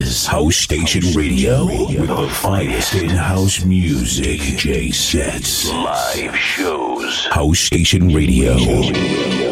is House Station Radio with the finest in house music. J sets, live shows. House Station Radio.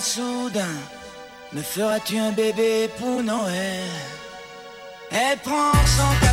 Soudain, me feras-tu un bébé pour Noël? Elle prend son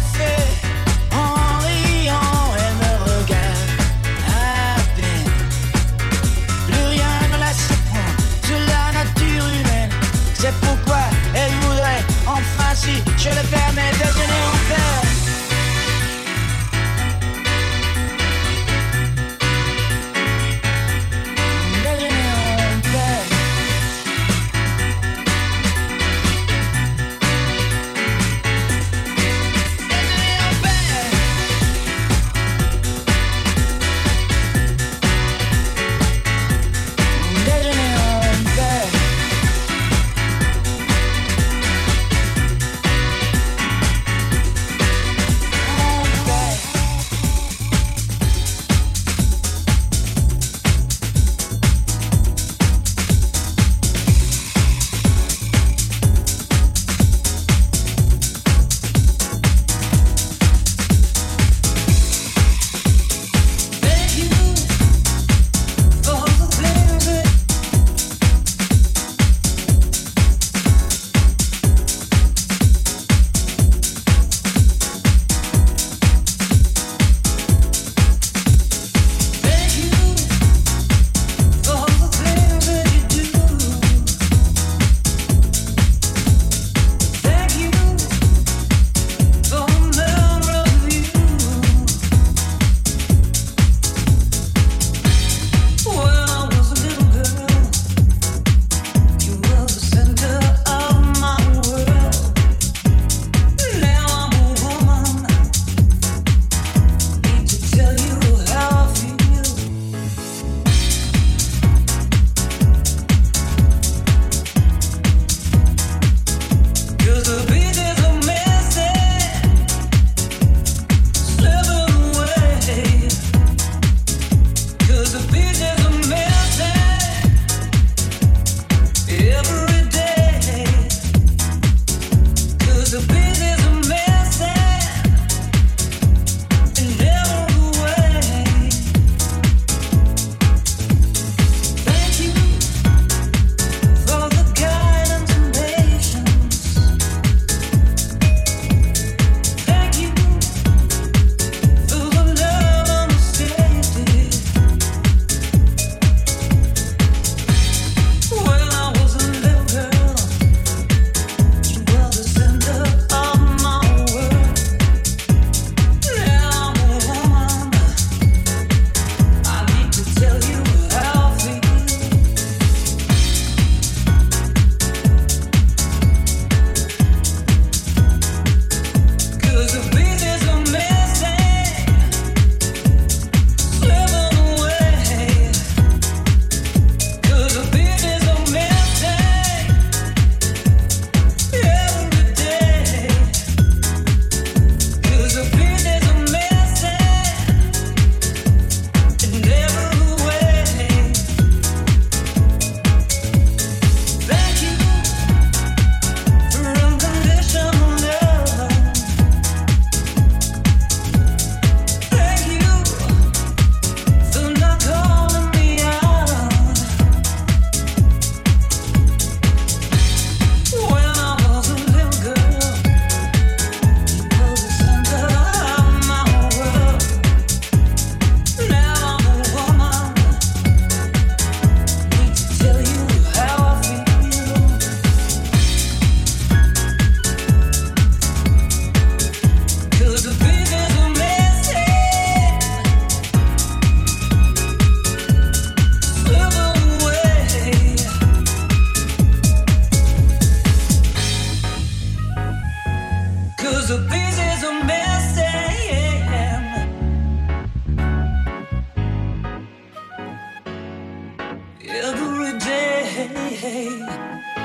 day.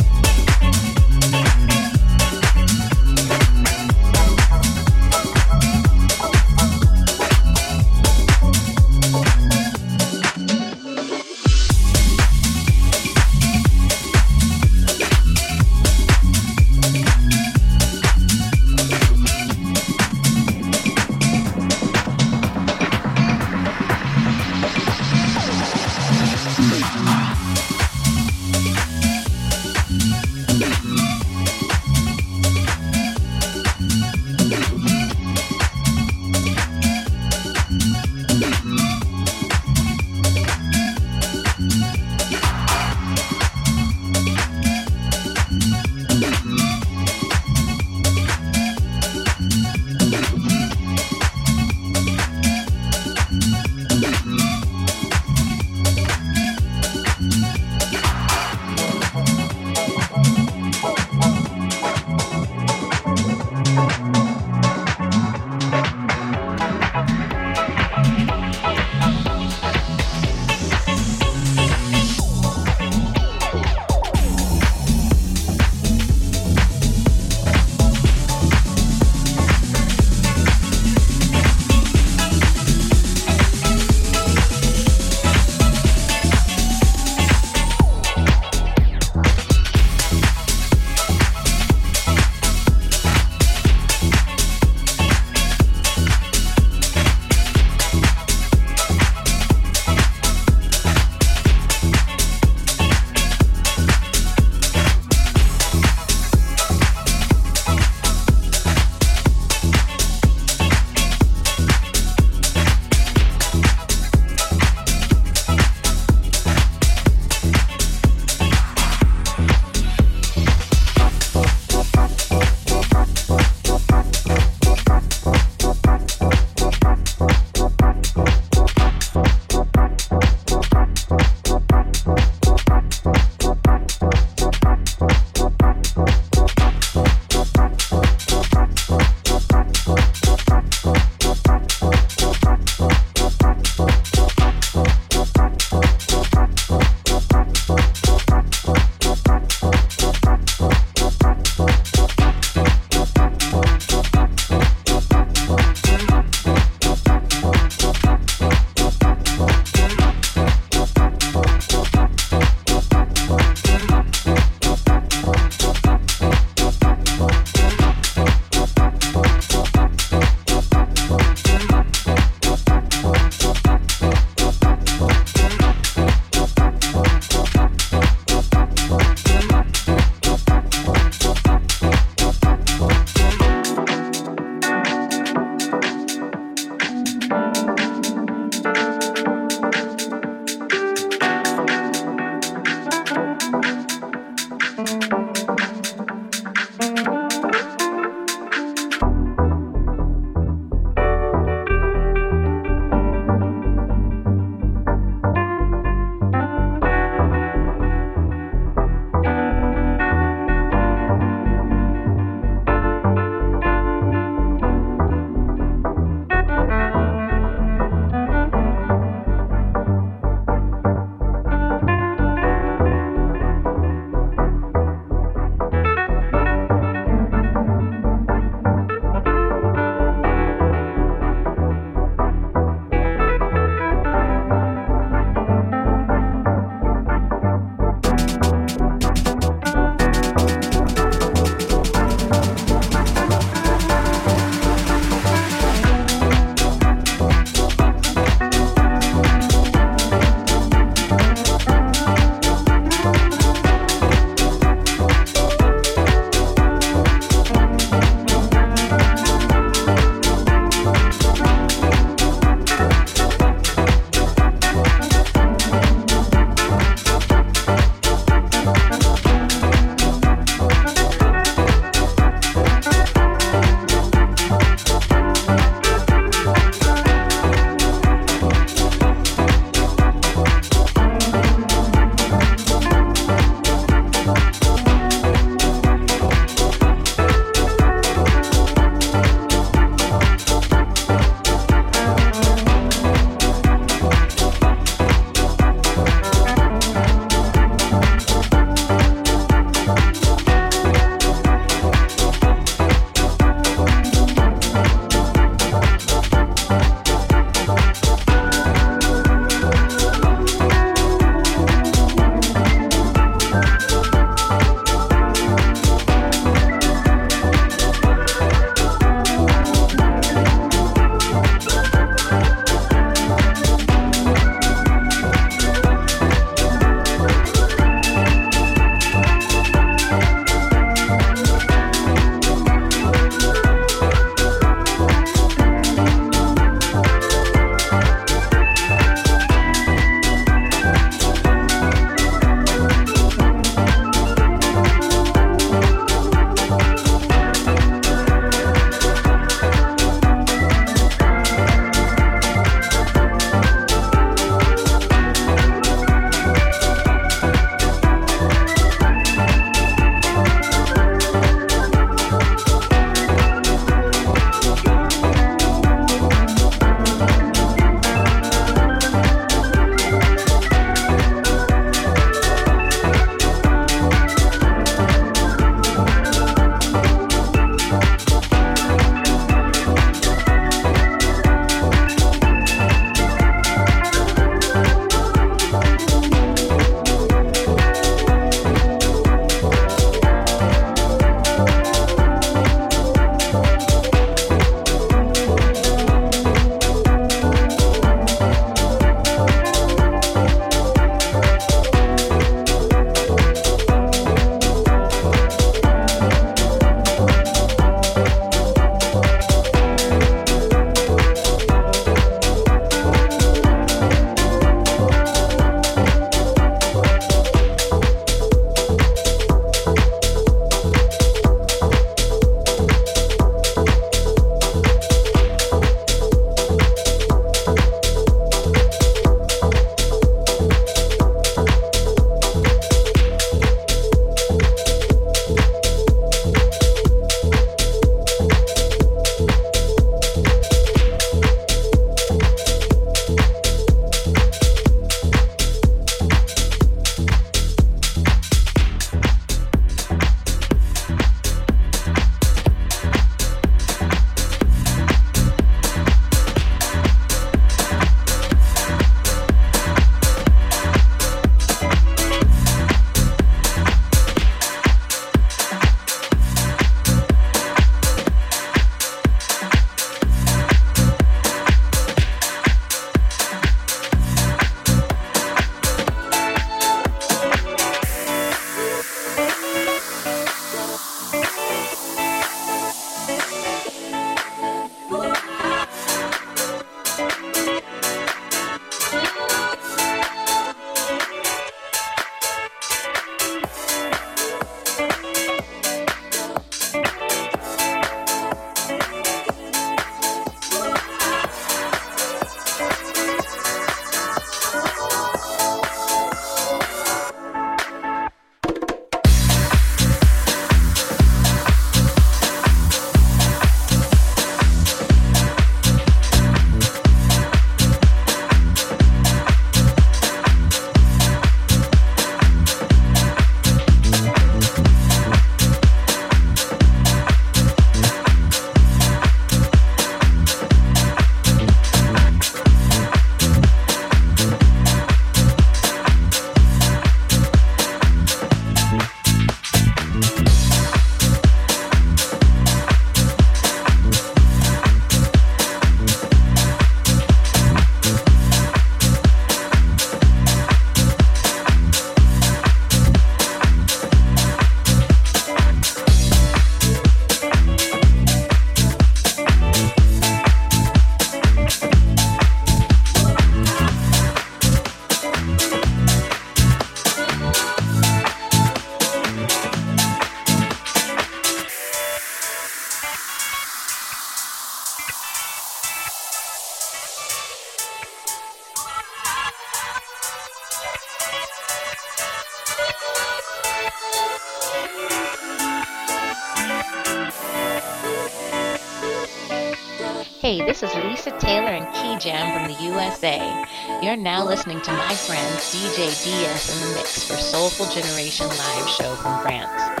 You're now listening to my friend DJ DS in the mix for Soulful Generation Live Show from France.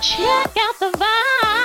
Check out the vibe.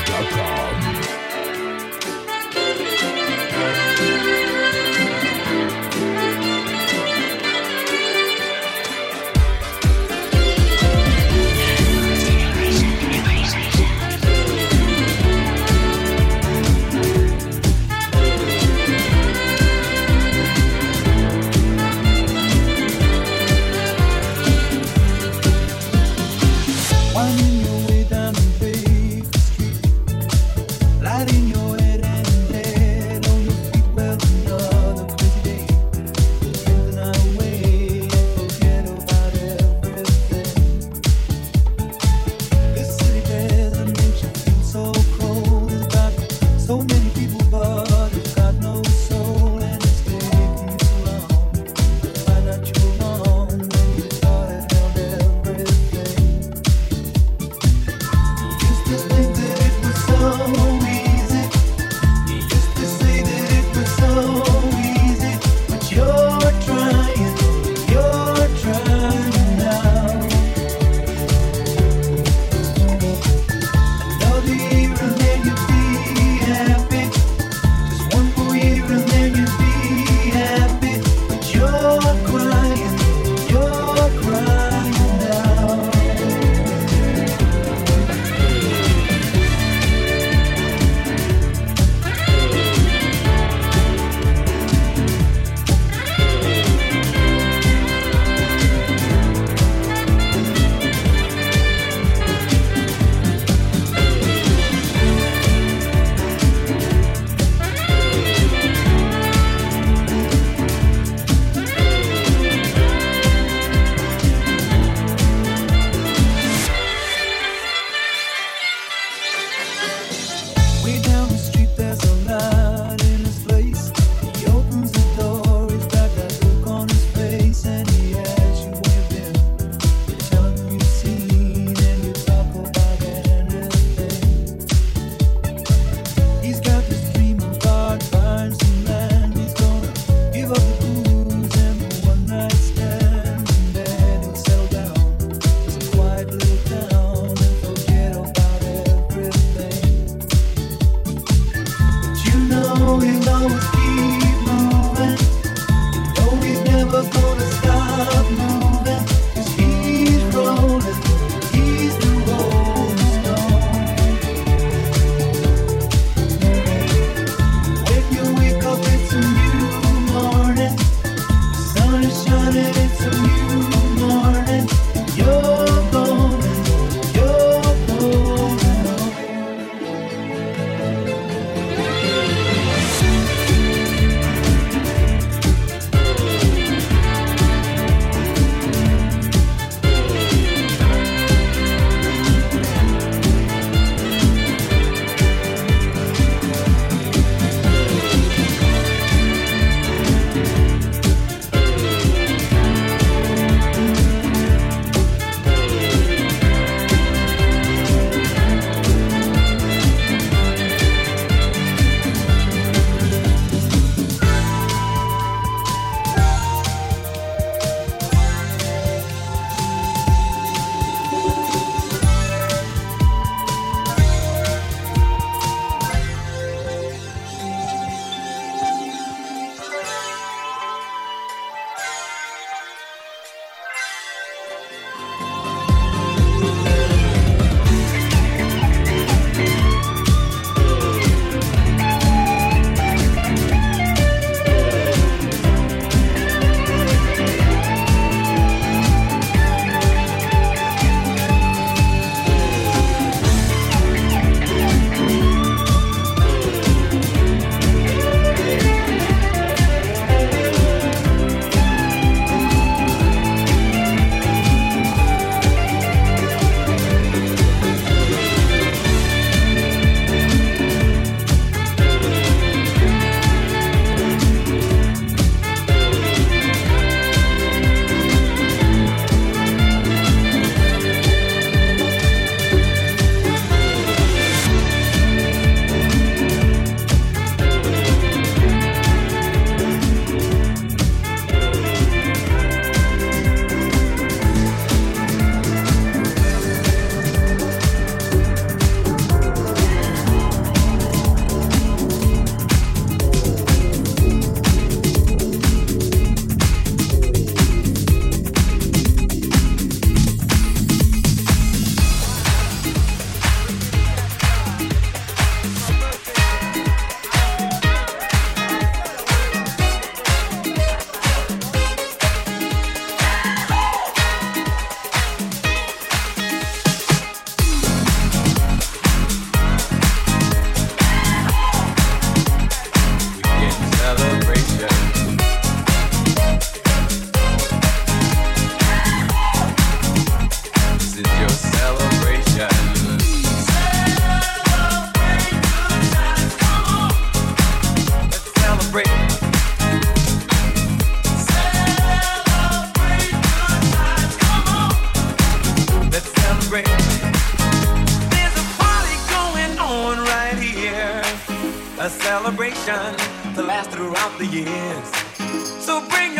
HouseStationRadio.com. to last throughout the years. So bring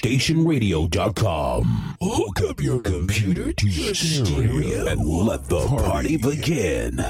HouseStationRadio.com. Hook up your computer to your stereo and let the party begin.